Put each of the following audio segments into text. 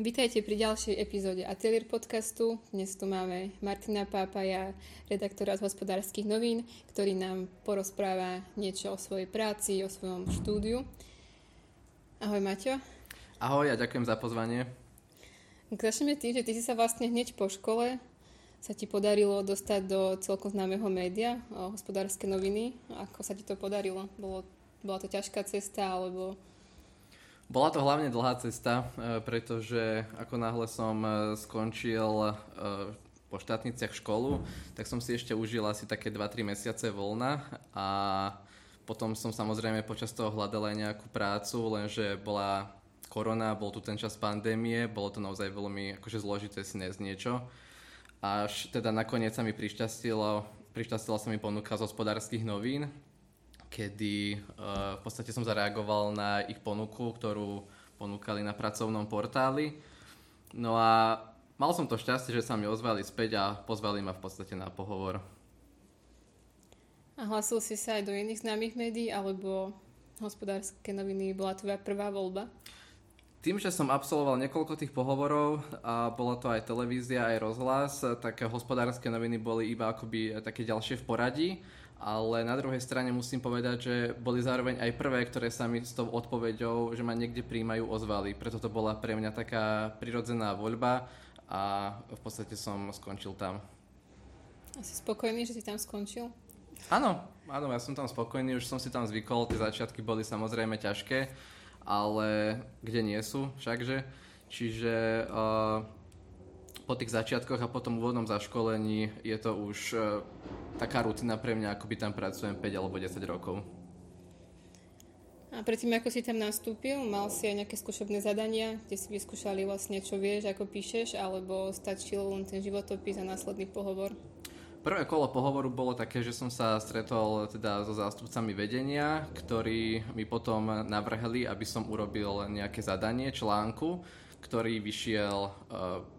Vítajte pri ďalšej epizóde Atelier podcastu. Dnes tu máme Martina Pápaja, redaktora z hospodárskych novín, ktorý nám porozpráva niečo o svojej práci, o svojom štúdiu. Ahoj Maťo. Ahoj a ďakujem za pozvanie. Začneme tým, že ty si sa vlastne hneď po škole sa ti podarilo dostať do celkom známeho média, hospodárske noviny. Ako sa ti to podarilo? Bolo, bola to ťažká cesta, alebo... Bola to hlavne dlhá cesta, e, pretože ako náhle som e, skončil e, po štátniciach školu, tak som si ešte užil asi také 2-3 mesiace voľna a potom som samozrejme počas toho hľadal aj nejakú prácu, lenže bola korona, bol tu ten čas pandémie, bolo to naozaj veľmi akože zložité si nájsť niečo. Až teda nakoniec sa mi prišťastilo, prišťastila sa mi ponuka z hospodárskych novín, kedy uh, v podstate som zareagoval na ich ponuku, ktorú ponúkali na pracovnom portáli. No a mal som to šťastie, že sa mi ozvali späť a pozvali ma v podstate na pohovor. A hlasil si sa aj do iných známych médií, alebo hospodárske noviny bola tvoja prvá voľba? Tým, že som absolvoval niekoľko tých pohovorov a bola to aj televízia, aj rozhlas, tak hospodárske noviny boli iba akoby také ďalšie v poradí, ale na druhej strane musím povedať, že boli zároveň aj prvé, ktoré sa mi s tou odpoveďou, že ma niekde príjmajú, ozvali. Preto to bola pre mňa taká prirodzená voľba a v podstate som skončil tam. Asi spokojný, že si tam skončil? Áno, áno, ja som tam spokojný, už som si tam zvykol, tie začiatky boli samozrejme ťažké, ale kde nie sú všakže. Čiže uh, po tých začiatkoch a potom úvodnom zaškolení je to už uh, taká rutina pre mňa, ako by tam pracujem 5 alebo 10 rokov. A predtým, ako si tam nastúpil, mal si aj nejaké skúšobné zadania, kde si vyskúšali vlastne, čo vieš, ako píšeš, alebo stačil len ten životopis a následný pohovor? Prvé kolo pohovoru bolo také, že som sa stretol teda so zástupcami vedenia, ktorí mi potom navrhli, aby som urobil nejaké zadanie článku, ktorý vyšiel uh,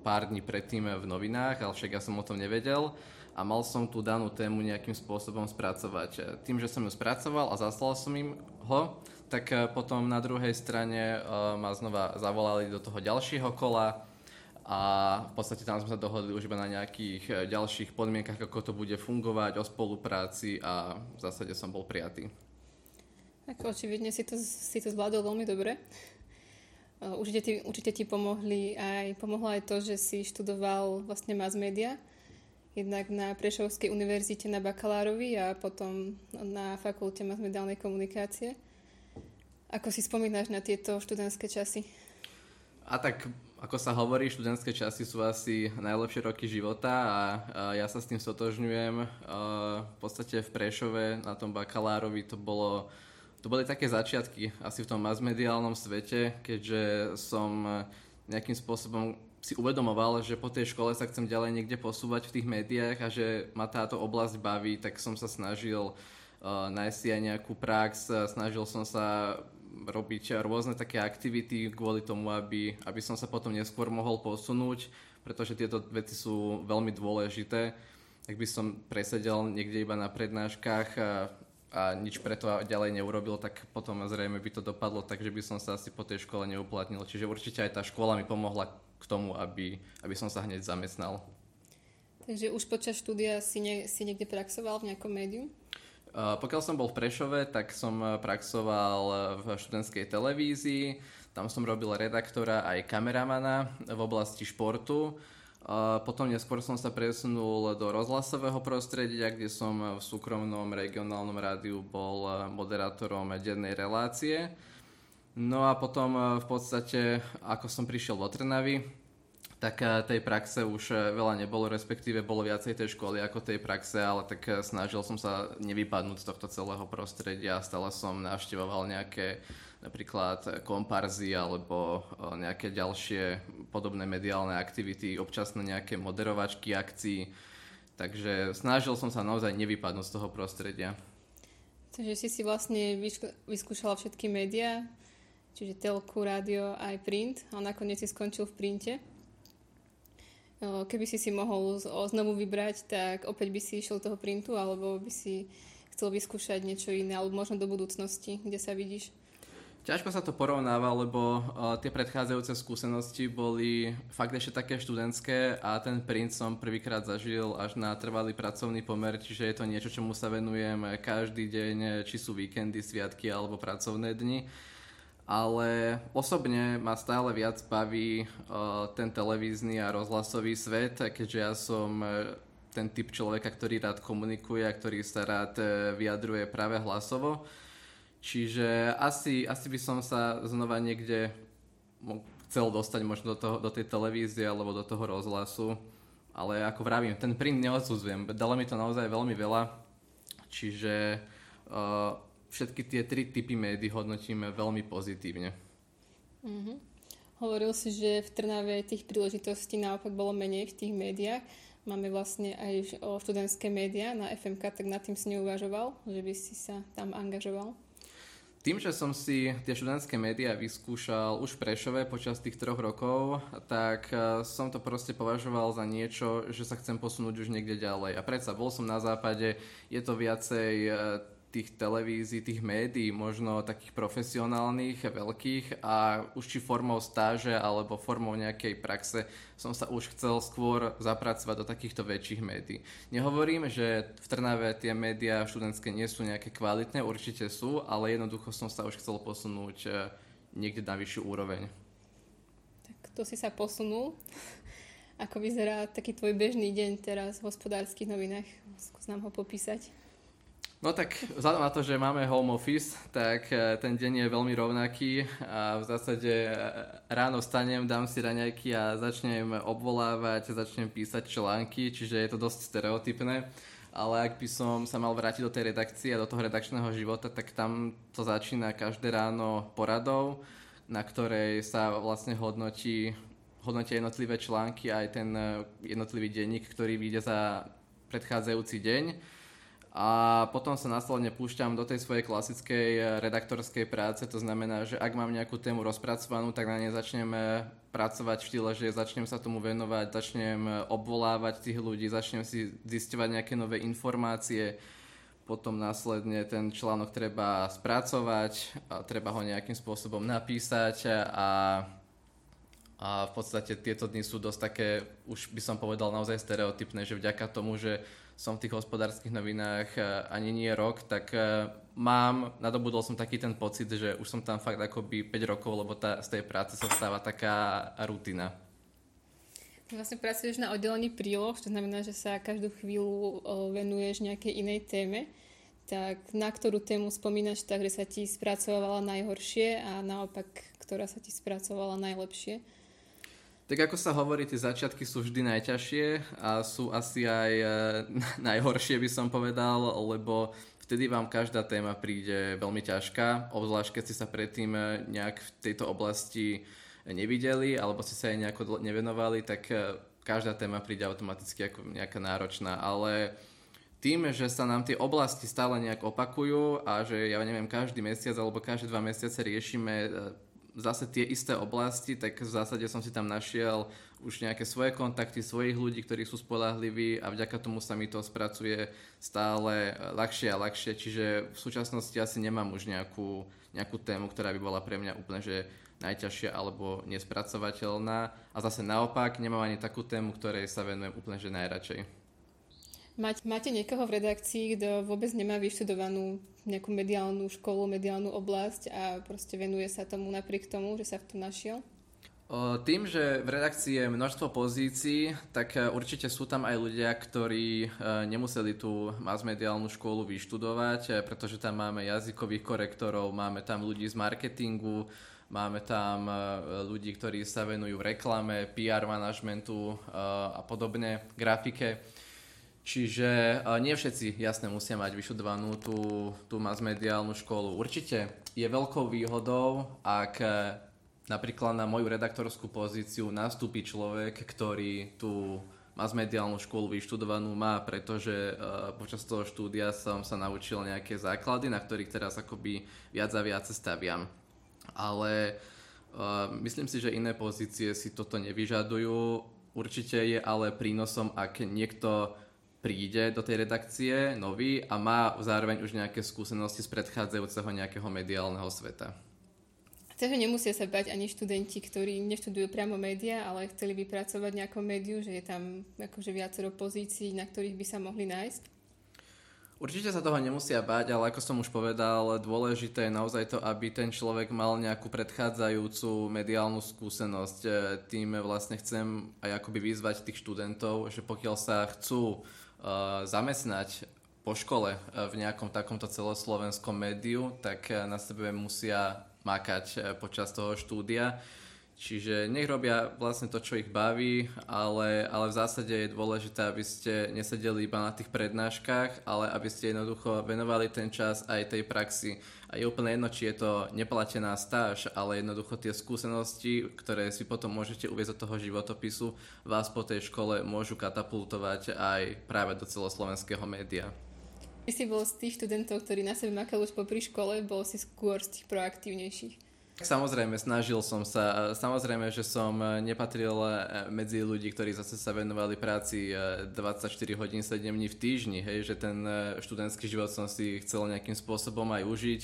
pár dní predtým v novinách, ale však ja som o tom nevedel a mal som tú danú tému nejakým spôsobom spracovať. Tým, že som ju spracoval a zaslal som im ho, tak uh, potom na druhej strane uh, ma znova zavolali do toho ďalšieho kola, a v podstate tam sme sa dohodli už iba na nejakých ďalších podmienkach, ako to bude fungovať, o spolupráci a v zásade som bol prijatý. Tak očividne si to, si to zvládol veľmi dobre. Určite ti, určite ti pomohli aj, pomohlo aj to, že si študoval vlastne mass media, jednak na Prešovskej univerzite na bakalárovi a potom na fakulte mass mediálnej komunikácie. Ako si spomínaš na tieto študentské časy? A tak ako sa hovorí, študentské časy sú asi najlepšie roky života a, ja sa s tým sotožňujem. v podstate v Prešove na tom bakalárovi to bolo to boli také začiatky asi v tom masmediálnom svete, keďže som nejakým spôsobom si uvedomoval, že po tej škole sa chcem ďalej niekde posúvať v tých médiách a že ma táto oblasť baví, tak som sa snažil uh, nájsť si aj nejakú prax, snažil som sa robiť rôzne také aktivity kvôli tomu, aby, aby som sa potom neskôr mohol posunúť, pretože tieto veci sú veľmi dôležité. Ak by som presedel niekde iba na prednáškach a, a nič preto ďalej neurobil, tak potom zrejme by to dopadlo tak, že by som sa asi po tej škole neuplatnil. Čiže určite aj tá škola mi pomohla k tomu, aby, aby som sa hneď zamestnal. Takže už počas štúdia si, ne, si niekde praxoval v nejakom médiu? Pokiaľ som bol v Prešove, tak som praxoval v študentskej televízii. Tam som robil redaktora aj kameramana v oblasti športu. Potom neskôr som sa presunul do rozhlasového prostredia, kde som v súkromnom regionálnom rádiu bol eh, moderátorom dennej relácie. No a potom eh, v podstate, ako som prišiel do Trnavy, tak eh, tej praxe už veľa nebolo, respektíve bolo viacej tej školy ako tej praxe, ale tak snažil som sa nevypadnúť z tohto celého prostredia. Stále som navštevoval nejaké napríklad komparzy alebo nejaké ďalšie podobné mediálne aktivity, občas na nejaké moderovačky akcií. Takže snažil som sa naozaj nevypadnúť z toho prostredia. Takže si si vlastne vyskúšala všetky médiá, čiže telku, rádio aj print a nakoniec si skončil v printe. Keby si si mohol znovu vybrať, tak opäť by si išiel toho printu, alebo by si chcel vyskúšať niečo iné, alebo možno do budúcnosti, kde sa vidíš? Ťažko sa to porovnáva, lebo uh, tie predchádzajúce skúsenosti boli fakt ešte také študentské a ten print som prvýkrát zažil až na trvalý pracovný pomer, čiže je to niečo, čomu sa venujem každý deň, či sú víkendy, sviatky alebo pracovné dni. Ale osobne ma stále viac baví uh, ten televízny a rozhlasový svet, keďže ja som uh, ten typ človeka, ktorý rád komunikuje a ktorý sa rád vyjadruje práve hlasovo. Čiže asi, asi by som sa znova niekde chcel dostať možno do, toho, do tej televízie alebo do toho rozhlasu. Ale ako vravím, ten print neodsudzujem. Dalo mi to naozaj veľmi veľa. Čiže uh, všetky tie tri typy médií hodnotíme veľmi pozitívne. Mm-hmm. Hovoril si, že v Trnave tých príležitostí naopak bolo menej v tých médiách. Máme vlastne aj študentské médiá na FMK, tak nad tým si neuvažoval, že by si sa tam angažoval? Tým, že som si tie študentské médiá vyskúšal už v Prešove počas tých troch rokov, tak e, som to proste považoval za niečo, že sa chcem posunúť už niekde ďalej. A predsa bol som na západe, je to viacej e, tých televízií, tých médií, možno takých profesionálnych, veľkých a už či formou stáže alebo formou nejakej praxe som sa už chcel skôr zapracovať do takýchto väčších médií. Nehovorím, že v Trnave tie médiá študentské nie sú nejaké kvalitné, určite sú, ale jednoducho som sa už chcel posunúť e, niekde na vyššiu úroveň. Tak to si sa posunul. Ako vyzerá taký tvoj bežný deň teraz v hospodárskych novinách? Skús nám ho popísať. No tak vzhľadom na to, že máme home office, tak e, ten deň je veľmi rovnaký a v zásade e, ráno stanem, dám si raňajky a začnem obvolávať, začnem písať články, čiže je to dosť stereotypné. Ale ak by som sa mal vrátiť do tej redakcie a do toho redakčného života, tak tam to začína každé ráno poradou, na ktorej sa vlastne hodnotí, hodnotia jednotlivé články aj ten e, jednotlivý denník, ktorý vyjde za predchádzajúci deň a potom sa následne púšťam do tej svojej klasickej eh, redaktorskej práce, to znamená, že ak mám nejakú tému rozpracovanú, tak na nej začnem eh, pracovať v štýle, že začnem sa tomu venovať, začnem eh, obvolávať tých ľudí, začnem si zisťovať nejaké nové informácie, potom následne ten článok treba spracovať, a treba ho nejakým spôsobom napísať a, a v podstate tieto dni sú dosť také, už by som povedal naozaj stereotypné, že vďaka tomu, že som v tých hospodárskych novinách e, ani nie rok, tak e, mám, nadobudol som taký ten pocit, že už som tam fakt akoby 5 rokov, lebo tá, z tej práce sa stáva taká rutina. Vlastne pracuješ na oddelení príloh, to znamená, že sa každú chvíľu venuješ nejakej inej téme. Tak na ktorú tému spomínaš tak, že sa ti spracovala najhoršie a naopak, ktorá sa ti spracovala najlepšie? Tak ako sa hovorí, tie začiatky sú vždy najťažšie a sú asi aj e, najhoršie by som povedal, lebo vtedy vám každá téma príde veľmi ťažká, obzvlášť keď ste sa predtým e, nejak v tejto oblasti nevideli alebo ste sa jej nejako nevenovali, tak e, každá téma príde automaticky ako nejaká náročná, ale tým, že sa nám tie oblasti stále nejak opakujú a že ja neviem, každý mesiac alebo každé dva mesiace riešime zase tie isté oblasti, tak v zásade som si tam našiel už nejaké svoje kontakty, svojich ľudí, ktorí sú spolahliví a vďaka tomu sa mi to spracuje stále ľahšie a ľahšie, čiže v súčasnosti asi nemám už nejakú, nejakú tému, ktorá by bola pre mňa úplne že najťažšia alebo nespracovateľná a zase naopak nemám ani takú tému, ktorej sa venujem úplne že najradšej. Máte niekoho v redakcii, kto vôbec nemá vyštudovanú nejakú mediálnu školu, mediálnu oblasť a proste venuje sa tomu napriek tomu, že sa v tom našiel? Tým, že v redakcii je množstvo pozícií, tak e, určite sú tam aj ľudia, ktorí e, nemuseli tú mass-mediálnu školu vyštudovať, e, pretože tam máme jazykových korektorov, máme tam ľudí z marketingu, máme tam ľudí, ktorí sa venujú reklame, PR manažmentu a podobne, grafike. Čiže nie všetci, jasne, musia mať vyšudovanú tú, tú mass-mediálnu školu. Určite je veľkou výhodou, ak e, napríklad na moju redaktorskú pozíciu nastúpi človek, ktorý tú mass-mediálnu školu vyštudovanú má, pretože uh, počas toho štúdia som sa naučil nejaké základy, na ktorých teraz akoby viac a viac staviam. Ale myslím si, že iné pozície si toto nevyžadujú. Určite je ale prínosom, ak niekto príde do tej redakcie nový a má zároveň už nejaké skúsenosti z predchádzajúceho nejakého mediálneho sveta. Takže nemusia sa bať ani študenti, ktorí neštudujú priamo média, ale chceli by pracovať nejakom médiu, že je tam akože viacero pozícií, na ktorých by sa mohli nájsť? Určite sa toho nemusia báť, ale ako som už povedal, dôležité je naozaj to, aby ten človek mal nejakú predchádzajúcu mediálnu skúsenosť. Tým vlastne chcem aj akoby vyzvať tých študentov, že pokiaľ sa chcú zamestnať po škole uh, v nejakom takomto celoslovenskom médiu, tak uh, na sebe musia makať počas toho štúdia Čiže nech robia vlastne to, čo ich baví, ale, ale v zásade je dôležité, aby ste nesedeli iba na tých prednáškach, ale aby ste jednoducho venovali ten čas aj tej praxi. A je úplne jedno, či je to neplatená stáž, ale jednoducho tie skúsenosti, ktoré si potom môžete uvieť do toho životopisu, vás po tej škole môžu katapultovať aj práve do celoslovenského média. Ty si bol z tých študentov, ktorí na sebe makali už popri škole, bol si skôr z tých proaktívnejších. Samozrejme, snažil som sa. Samozrejme, že som e, nepatril e, medzi ľudí, ktorí zase sa venovali práci 24 e, hodín 7 dní v týždni, hej, že ten študentský život som si chcel nejakým spôsobom aj užiť,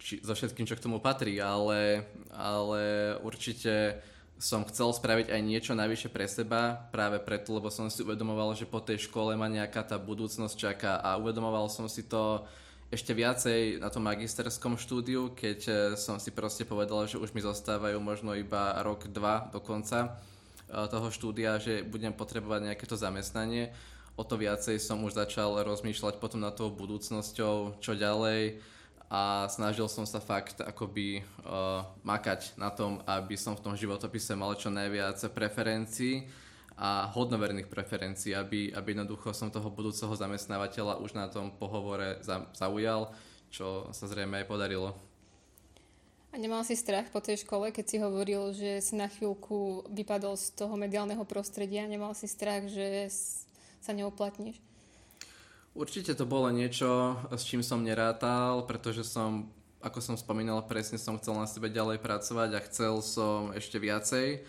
či, so všetkým, čo k tomu patrí, ale, ale určite som chcel spraviť aj niečo navyše pre seba, práve preto, lebo som si uvedomoval, že po tej škole ma nejaká tá budúcnosť čaká a uvedomoval som si to ešte viacej na tom magisterskom štúdiu, keď e, som si proste povedal, že už mi zostávajú možno iba rok, dva do konca e, toho štúdia, že budem potrebovať nejaké to zamestnanie. O to viacej som už začal rozmýšľať potom na tou budúcnosťou, čo ďalej a snažil som sa fakt akoby uh, makať na tom, aby som v tom životopise mal čo najviac preferencií a hodnoverných preferencií, aby, aby jednoducho som toho budúceho zamestnávateľa už na tom pohovore zaujal, čo sa zrejme aj podarilo. A nemal si strach po tej škole, keď si hovoril, že si na chvíľku vypadol z toho mediálneho prostredia? Nemal si strach, že sa neoplatníš? Určite to bolo niečo, s čím som nerátal, pretože som, ako som spomínal, presne som chcel na sebe ďalej pracovať a chcel som ešte viacej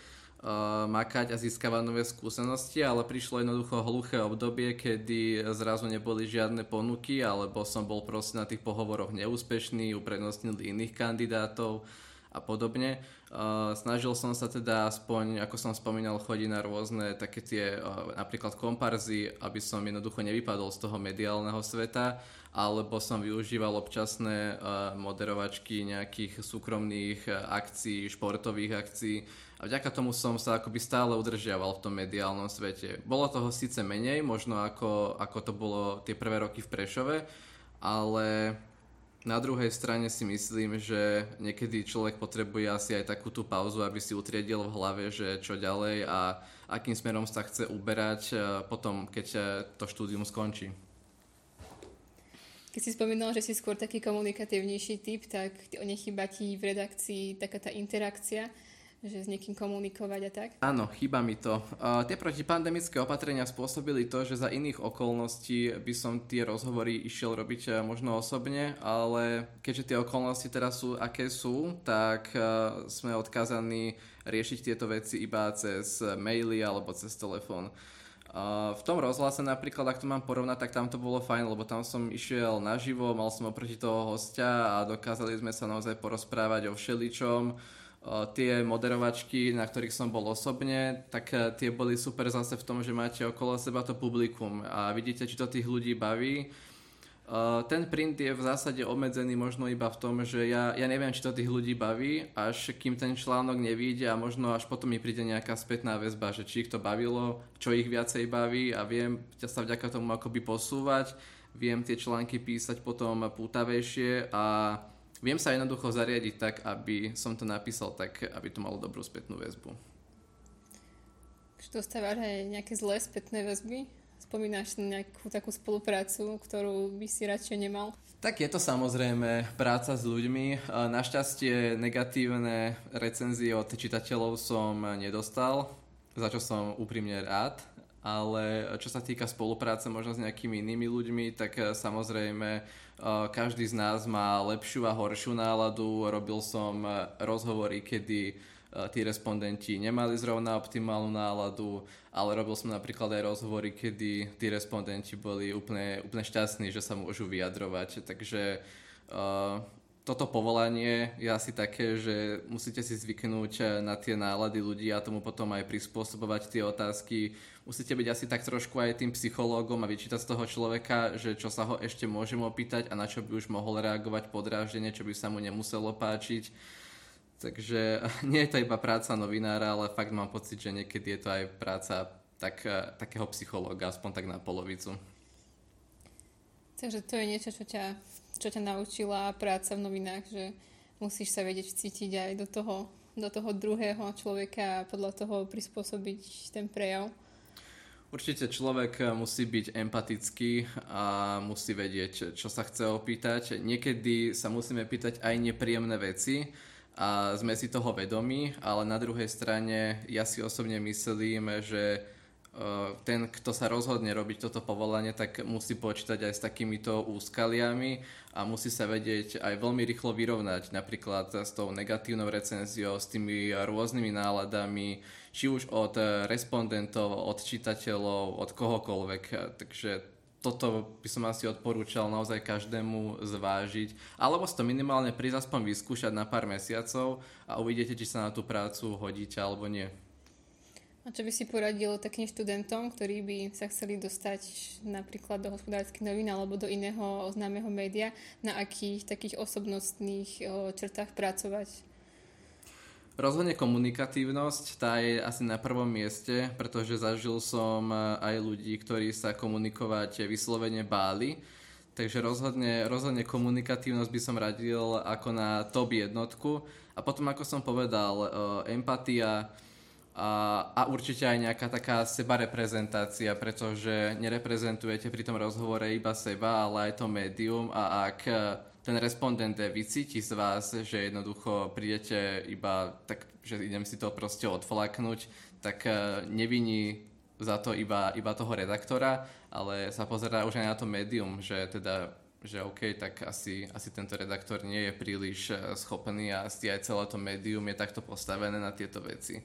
makať a získavať nové skúsenosti, ale prišlo jednoducho hluché obdobie, kedy zrazu neboli žiadne ponuky, alebo som bol proste na tých pohovoroch neúspešný, uprednostnili iných kandidátov a podobne. Snažil som sa teda aspoň, ako som spomínal, chodiť na rôzne také tie napríklad komparzy, aby som jednoducho nevypadol z toho mediálneho sveta, alebo som využíval občasné moderovačky nejakých súkromných akcií, športových akcií, a vďaka tomu som sa akoby stále udržiaval v tom mediálnom svete. Bolo toho síce menej, možno ako, ako to bolo tie prvé roky v Prešove, ale na druhej strane si myslím, že niekedy človek potrebuje asi aj takú tú pauzu, aby si utriedil v hlave, že čo ďalej a akým smerom sa chce uberať e, potom, keď e, to štúdium skončí. Keď si spomínal, že si skôr taký komunikatívnejší typ, tak nechýba ti v redakcii taká tá interakcia že s niekým komunikovať a tak? Áno, chýba mi to. Uh, tie protipandemické opatrenia spôsobili to, že za iných okolností by som tie rozhovory išiel robiť uh, možno osobne, ale keďže tie okolnosti teraz sú aké sú, tak uh, sme odkázaní riešiť tieto veci iba cez maily alebo cez telefón. Uh, v tom rozhlase napríklad, ak to mám porovnať, tak tam to bolo fajn, lebo tam som išiel naživo, mal som oproti toho hostia a dokázali sme sa naozaj porozprávať o všeličom tie moderovačky, na ktorých som bol osobne, tak e, tie boli super zase v tom, že máte okolo seba to publikum a vidíte, či to tých ľudí baví. Ten print je v zásade obmedzený možno iba v tom, že ja, ja neviem, či to tých ľudí baví, až kým ten článok nevíde a možno až potom mi príde nejaká spätná väzba, že či ich to bavilo, čo ich viacej baví a viem sa vďaka tomu akoby posúvať, viem tie články písať potom pútavejšie a viem sa jednoducho zariadiť tak, aby som to napísal tak, aby to malo dobrú spätnú väzbu. Už dostávaš aj nejaké zlé spätné väzby? Spomínaš na nejakú takú spoluprácu, ktorú by si radšej nemal? Tak je to samozrejme práca s ľuďmi. Našťastie negatívne recenzie od čitateľov som nedostal, za čo som úprimne rád ale čo sa týka spolupráce možno s nejakými inými ľuďmi, tak eh, samozrejme eh, každý z nás má lepšiu a horšiu náladu. Robil som eh, rozhovory, kedy tí respondenti nemali zrovna optimálnu náladu, ale robil som napríklad aj rozhovory, kedy tí respondenti boli úplne, úplne šťastní, že sa môžu vyjadrovať. Takže toto povolanie je asi také, že musíte si zvyknúť eh, na tie nálady ľudí a tomu potom aj prispôsobovať tie otázky. Musíte byť asi tak trošku aj tým psychológom a vyčítať z toho človeka, že čo sa ho ešte môžem opýtať a na čo by už mohol reagovať podráždenie, čo by sa mu nemuselo páčiť. Takže nie je to iba práca novinára, ale fakt mám pocit, že niekedy je to aj práca tak, eh, takého psychológa, aspoň tak na polovicu. Takže to je niečo, čo ťa čo ťa naučila práca v novinách, že musíš sa vedieť vcítiť aj do toho, do toho druhého človeka a podľa toho prispôsobiť ten prejav. Určite človek musí byť empatický a musí vedieť, čo sa chce opýtať. Niekedy sa musíme pýtať aj nepríjemné veci a sme si toho vedomí, ale na druhej strane ja si osobne myslím, že Eh, ten, kto sa rozhodne robiť toto povolanie, tak musí počítať aj s takýmito úskaliami a musí sa vedieť aj veľmi rýchlo vyrovnať napríklad s tou negatívnou recenziou, s tými rôznymi náladami, či už od respondentov, od čitateľov, od kohokoľvek. Takže toto by som asi odporúčal naozaj každému zvážiť, alebo si to minimálne prísť aspoň vyskúšať na pár mesiacov a uvidíte, či sa na tú prácu hodíte alebo nie. A čo by si poradil takým študentom, ktorí by sa chceli dostať napríklad do hospodárskych novín alebo do iného známeho média, na akých takých osobnostných črtách pracovať? Rozhodne komunikatívnosť, tá je asi na prvom mieste, pretože zažil som aj ľudí, ktorí sa komunikovať vyslovene báli. Takže rozhodne, rozhodne komunikatívnosť by som radil ako na top jednotku. A potom, ako som povedal, empatia, a, určite aj nejaká taká sebareprezentácia, pretože nereprezentujete pri tom rozhovore iba seba, ale aj to médium a ak ten respondent vycíti z vás, že jednoducho prídete iba tak, že idem si to proste odflaknúť, tak e, neviní za to iba, iba toho redaktora, ale sa pozerá už aj na to médium, že teda že OK, tak asi, asi tento redaktor nie je príliš e, schopný a asi aj celé to médium je takto postavené na tieto veci.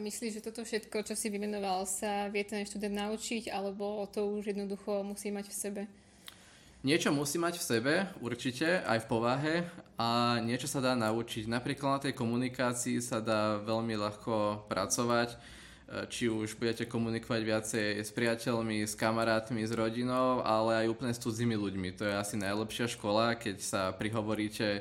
A myslíš, že toto všetko, čo si vymenoval, sa vie ten študent naučiť, alebo to už jednoducho musí mať v sebe? Niečo musí mať v sebe, určite, aj v povahe a niečo sa dá naučiť. Napríklad na tej komunikácii sa dá veľmi ľahko pracovať, či už budete komunikovať viacej s priateľmi, s kamarátmi, s rodinou, ale aj úplne s cudzími ľuďmi. To je asi najlepšia škola, keď sa prihovoríte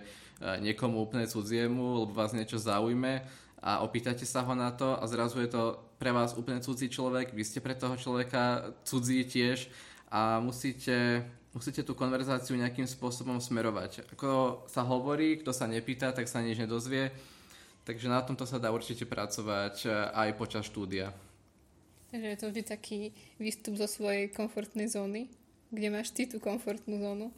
niekomu úplne cudziemu, lebo vás niečo zaujme a opýtate sa ho na to a zrazu je to pre vás úplne cudzí človek, vy ste pre toho človeka cudzí tiež a musíte, musíte tú konverzáciu nejakým spôsobom smerovať. Ako sa hovorí, kto sa nepýta, tak sa nič nedozvie, takže na tomto sa dá určite pracovať eh, aj počas štúdia. Takže je to vždy taký výstup zo svojej komfortnej zóny, kde máš ty tú komfortnú zónu.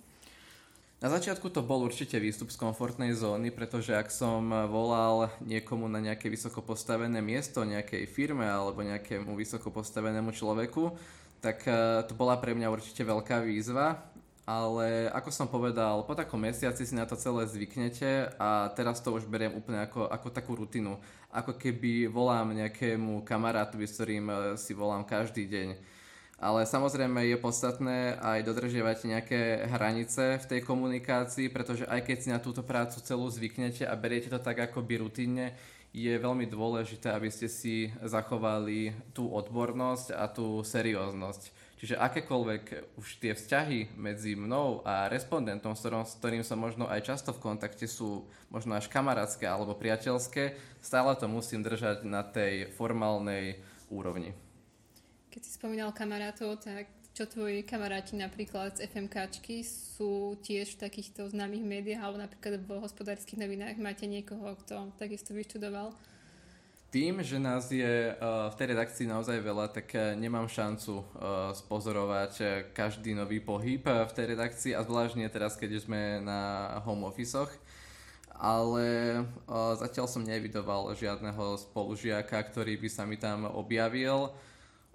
Na začiatku to bol určite výstup z komfortnej zóny, pretože ak som volal niekomu na nejaké vysoko postavené miesto, nejakej firme alebo nejakému vysoko postavenému človeku, tak e, to bola pre mňa určite veľká výzva, ale ako som povedal, po takom mesiaci si na to celé zvyknete a teraz to už beriem úplne ako, ako takú rutinu. Ako keby volám nejakému kamarátovi, s ktorým e, si volám každý deň ale samozrejme je podstatné aj dodržiavať nejaké hranice v tej komunikácii, pretože aj keď si na túto prácu celú zvyknete a beriete to tak akoby rutinne, je veľmi dôležité, aby ste si zachovali tú odbornosť a tú serióznosť. Čiže akékoľvek už tie vzťahy medzi mnou a respondentom, s ktorým, s ktorým som možno aj často v kontakte, sú možno až kamarátske alebo priateľské, stále to musím držať na tej formálnej úrovni. Keď si spomínal kamarátov, tak čo tvoji kamaráti napríklad z FMKčky sú tiež v takýchto známych médiách alebo napríklad v hospodárskych novinách? Máte niekoho, kto takisto vyštudoval? Tým, že nás je uh, v tej redakcii naozaj veľa, tak uh, nemám šancu uh, spozorovať každý nový pohyb v tej redakcii a zvláštne teraz, keď sme na home office ale zatiaľ som nevidoval žiadneho spolužiaka, ktorý by sa mi tam objavil.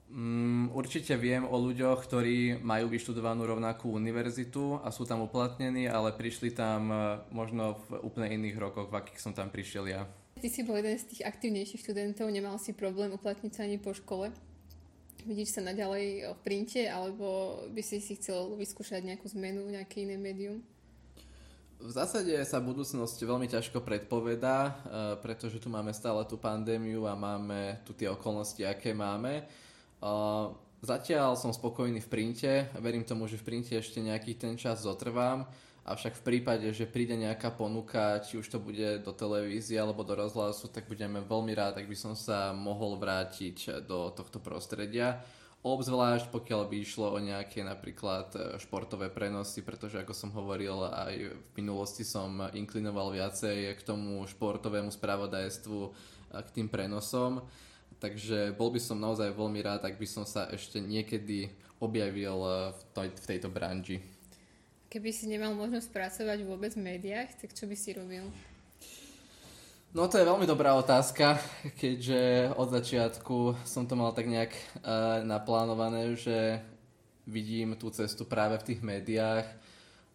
Mm, určite viem o ľuďoch, ktorí majú vyštudovanú rovnakú univerzitu a sú tam uplatnení, ale prišli tam e, možno v úplne iných rokoch, v akých som tam prišiel ja. Ty si bol jeden z tých aktívnejších študentov, nemal si problém uplatniť sa ani po škole. Vidíš sa naďalej v printe, alebo by si si chcel vyskúšať nejakú zmenu, nejaké iné médium? V zásade sa budúcnosť veľmi ťažko predpovedá, eh, pretože tu máme stále tú pandémiu a máme tu tie okolnosti, aké máme. Eh, zatiaľ som spokojný v printe, verím tomu, že v printe ešte nejaký ten čas zotrvám, avšak v prípade, že príde nejaká ponuka, či už to bude do televízie alebo do rozhlasu, tak budeme veľmi rád, ak by som sa mohol vrátiť do tohto prostredia. Obzvlášť pokiaľ by išlo o nejaké napríklad e, športové prenosy, pretože ako som hovoril aj v minulosti som inklinoval viacej k tomu športovému spravodajstvu, k tým prenosom. Takže bol by som naozaj veľmi rád, ak by som sa ešte niekedy objavil e, v, toj, v tejto branži. Keby si nemal možnosť pracovať vôbec v médiách, tak čo by si robil? No to je veľmi dobrá otázka, keďže od začiatku som to mal tak nejak uh, naplánované, že vidím tú cestu práve v tých médiách.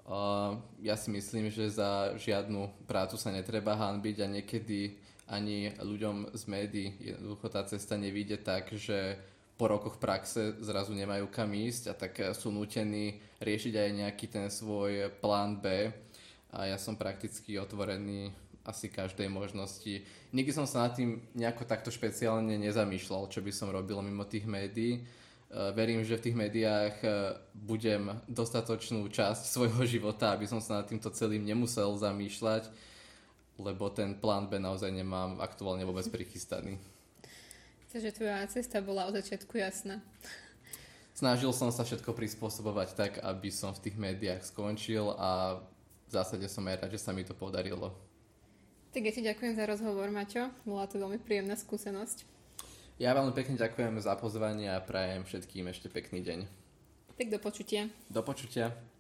Uh, ja si myslím, že za žiadnu prácu sa netreba hanbiť a niekedy ani ľuďom z médií jednoducho tá cesta nevíde tak, že po rokoch praxe zrazu nemajú kam ísť a tak sú nutení riešiť aj nejaký ten svoj plán B. A ja som prakticky otvorený asi každej možnosti. Nikdy som sa nad tým nejako takto špeciálne nezamýšľal, čo by som robil mimo tých médií. E, verím, že v tých médiách e, budem dostatočnú časť svojho života, aby som sa nad týmto celým nemusel zamýšľať, lebo ten plán B naozaj nemám aktuálne vôbec prichystaný. Takže tvoja cesta bola od začiatku jasná. Snažil som sa všetko prispôsobovať tak, aby som v tých médiách skončil a v zásade som aj rád, že sa mi to podarilo. Tak ja ti ďakujem za rozhovor, Maťo. Bola to veľmi príjemná skúsenosť. Ja veľmi pekne ďakujem za pozvanie a prajem všetkým ešte pekný deň. Tak do počutia. Do počutia.